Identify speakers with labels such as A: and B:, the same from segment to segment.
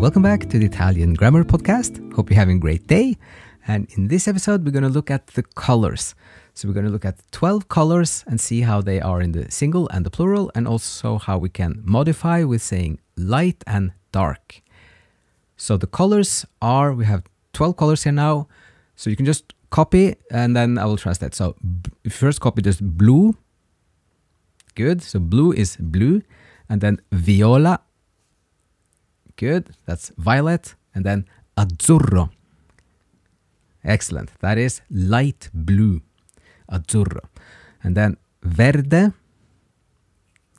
A: Welcome back to the Italian Grammar Podcast. Hope you're having a great day. And in this episode, we're going to look at the colors. So we're going to look at 12 colors and see how they are in the single and the plural, and also how we can modify with saying light and dark. So the colors are, we have 12 colors here now. So you can just copy and then I will translate. So first copy just blu. Good. So blu is blue. And then viola. Good. That's violet. And then azzurro. Excellent. That is light blue. Azzurro. And then verde.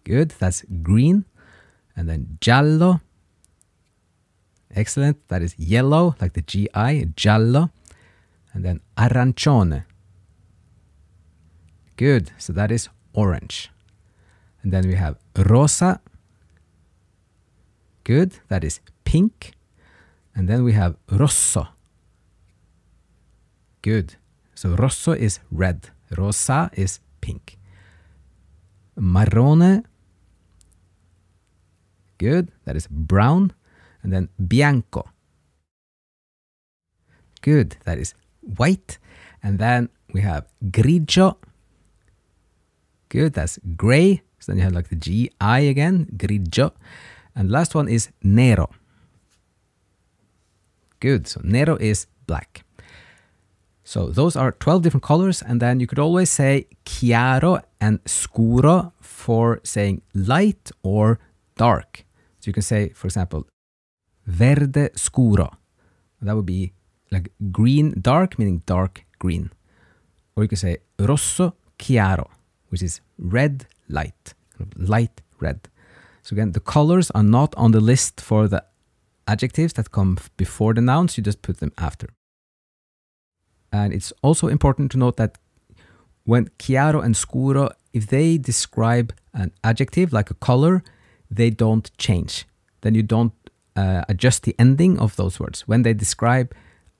A: Good. That's green. And then giallo. Excellent. That is yellow, like the GI, giallo. And then arancione. Good. So that is orange. And then we have rosa. Good. That is pink. And then we have rosso. Good. So rosso is red. Rosa is pink. Marrone. Good. That is brown. And then bianco. Good. That is white. And then we have grigio. Good. That's gray. So then you have like the G I again, grigio. And last one is nero. Good. So nero is black. So those are 12 different colors. And then you could always say chiaro and scuro for saying light or dark. So you can say, for example, verde scuro. That would be like green dark, meaning dark green. Or you can say rosso chiaro, which is red light, light red. So again, the colors are not on the list for the adjectives that come before the nouns, you just put them after. And it's also important to note that when chiaro and scuro, if they describe an adjective like a color, they don't change. Then you don't uh, adjust the ending of those words when they describe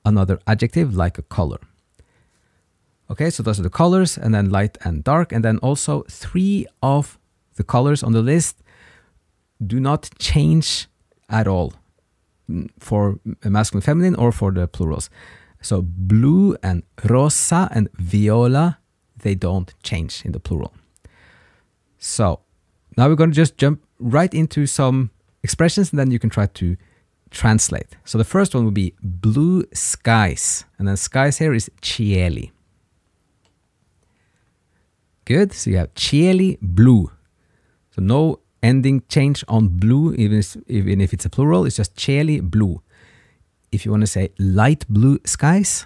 A: another adjective like a color. Okay, so those are the colors, and then light and dark, and then also three of the colors on the list do not change at all mm, for masculine, feminine, or for the plurals. So blu and rosa and viola, they don't change in the plural. So now we're going to just jump right into some expressions and then you can try to translate. So the first one would be blue skies. And then skies here is cieli. Good. So you have cieli blu. So no ending change on blu, even if, even if it's a plural, it's just cieli blu. If you want to say light blue skies,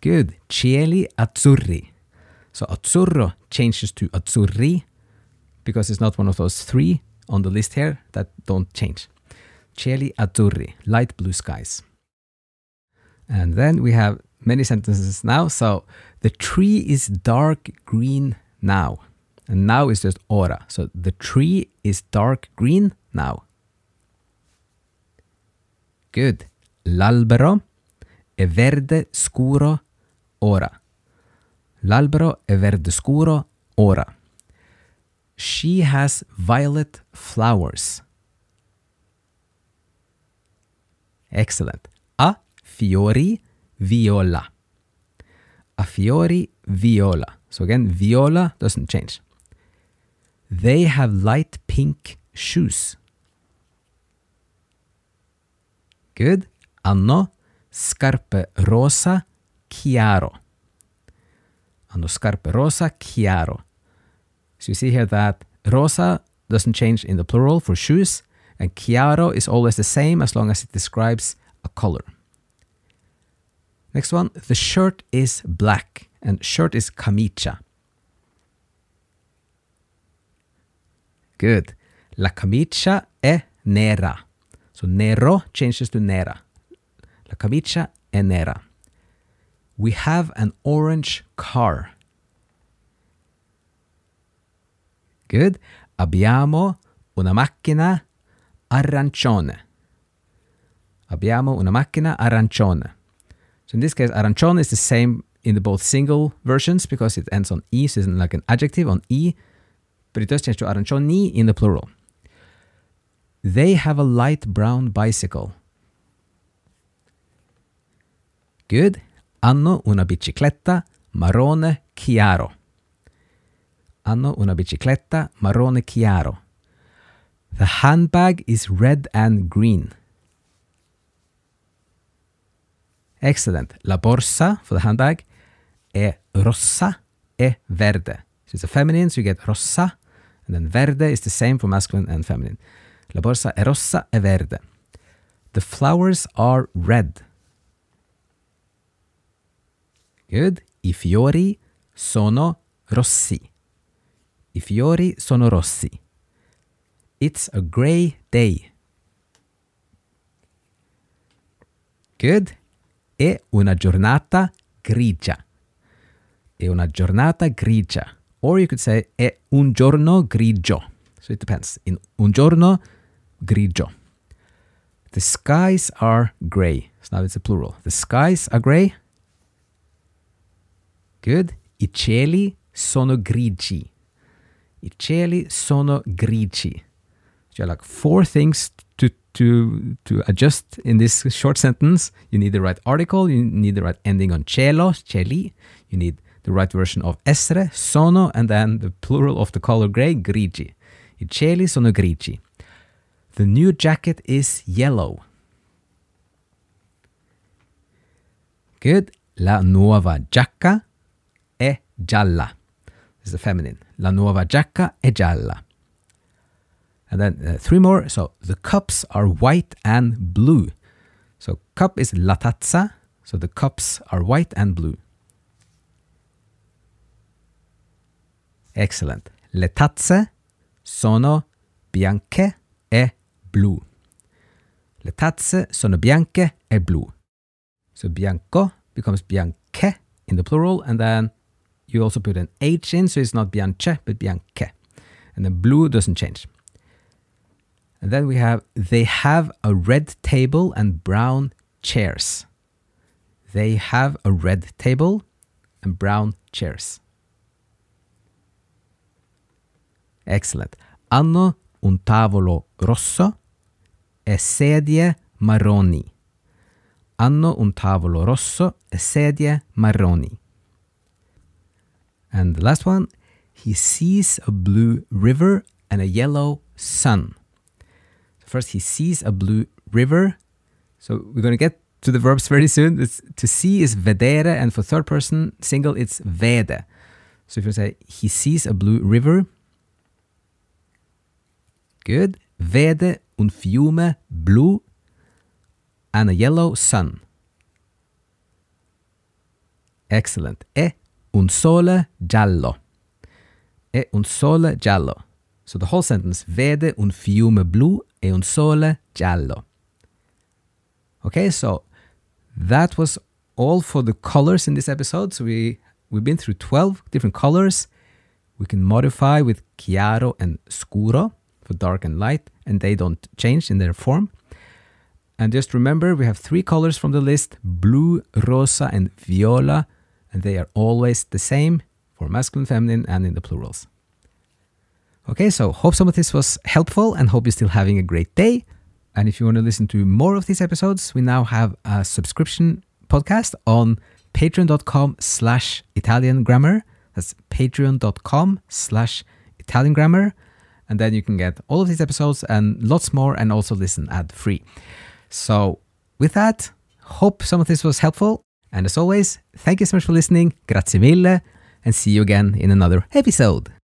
A: good. Cieli azzurri. So azzurro changes to azzurri because it's not one of those three on the list here that don't change. Cieli azzurri, light blue skies. And then we have many sentences now. So the tree is dark green now. And now is just ora. So the tree is dark green now. Good. L'albero è verde scuro ora. L'albero è verde scuro ora. She has violet flowers. Excellent. Ha fiori viola. Ha fiori viola. So again, viola doesn't change. They have light pink shoes. Good. Hanno scarpe rosa chiaro. Hanno scarpe rosa chiaro. So you see here that rosa doesn't change in the plural for shoes, and chiaro is always the same as long as it describes a color. Next one, the shirt is black, and shirt is camicia. Good. La camicia è nera. So nero changes to nera. La camicia è nera. We have an orange car. Good. Abbiamo una macchina arancione. Abbiamo una macchina arancione. So in this case, arancione is the same in the both single versions because it ends on e, so it's like an adjective on e, but it does change to arancioni in the plural. They have a light brown bicycle. Good. Hanno una bicicletta marrone chiaro. Hanno una bicicletta marrone chiaro. The handbag is red and green. Excellent. La borsa for the handbag è rossa e verde. So it's a feminine, so you get rossa, and then verde is the same for masculine and feminine. La borsa è rossa e verde. The flowers are red. Good. I fiori sono rossi. I fiori sono rossi. It's a grey day. Good. È una giornata grigia. È una giornata grigia. Or you could say è un giorno grigio. So it depends. In un giorno grigio. The skies are grey. So now it's a plural. The skies are grey. Good. I cieli sono grigi. I cieli sono grigi. So like four things to, to, adjust in this short sentence. You need the right article, you need the right ending on cielo, cieli, You need the right version of essere, sono, and then the plural of the color gray, grigi. I cieli sono grigi. The new jacket is yellow. Good. La nuova giacca è gialla. This is the feminine. La nuova giacca è gialla. And then uh, three more. So the cups are white and blu. So cup is la tazza. So the cups are white and blue. Excellent. Le tazze sono bianche e blu. Le tazze sono bianche e blu. So bianco becomes bianche in the plural, and then you also put an H in, so it's not bianche, but bianche. And then blue doesn't change. And then we have, they have a red table and brown chairs. They have a red table and brown chairs. Excellent. Hanno un tavolo rosso e sedie marroni. Hanno un tavolo rosso e sedie marroni. And the last one, he sees a blue river and a yellow sun. First, he sees a blue river. So we're going to get to the verbs very soon. It's, to see is vedere, and for third person single, it's vede. So if you say he sees a blue river, good. Vede un fiume blu and a yellow sun. Excellent. E un sole giallo. E un sole giallo. So the whole sentence, vede un fiume blu e un sole giallo. Okay, so that was all for the colors in this episode. So we we've been through 12 different colors. We can modify with chiaro and scuro for dark and light, and they don't change in their form. And just remember, we have three colors from the list blu, rosa, and viola, and they are always the same for masculine, feminine, and in the plurals. Okay, so hope some of this was helpful and hope you're still having a great day. And if you want to listen to more of these episodes, we now have a subscription podcast on patreon.com slash Italian grammar. That's patreon.com slash Italian grammar. And then you can get all of these episodes and lots more and also listen ad free. So, with that, hope some of this was helpful. And as always, thank you so much for listening. Grazie mille. And see you again in another episode.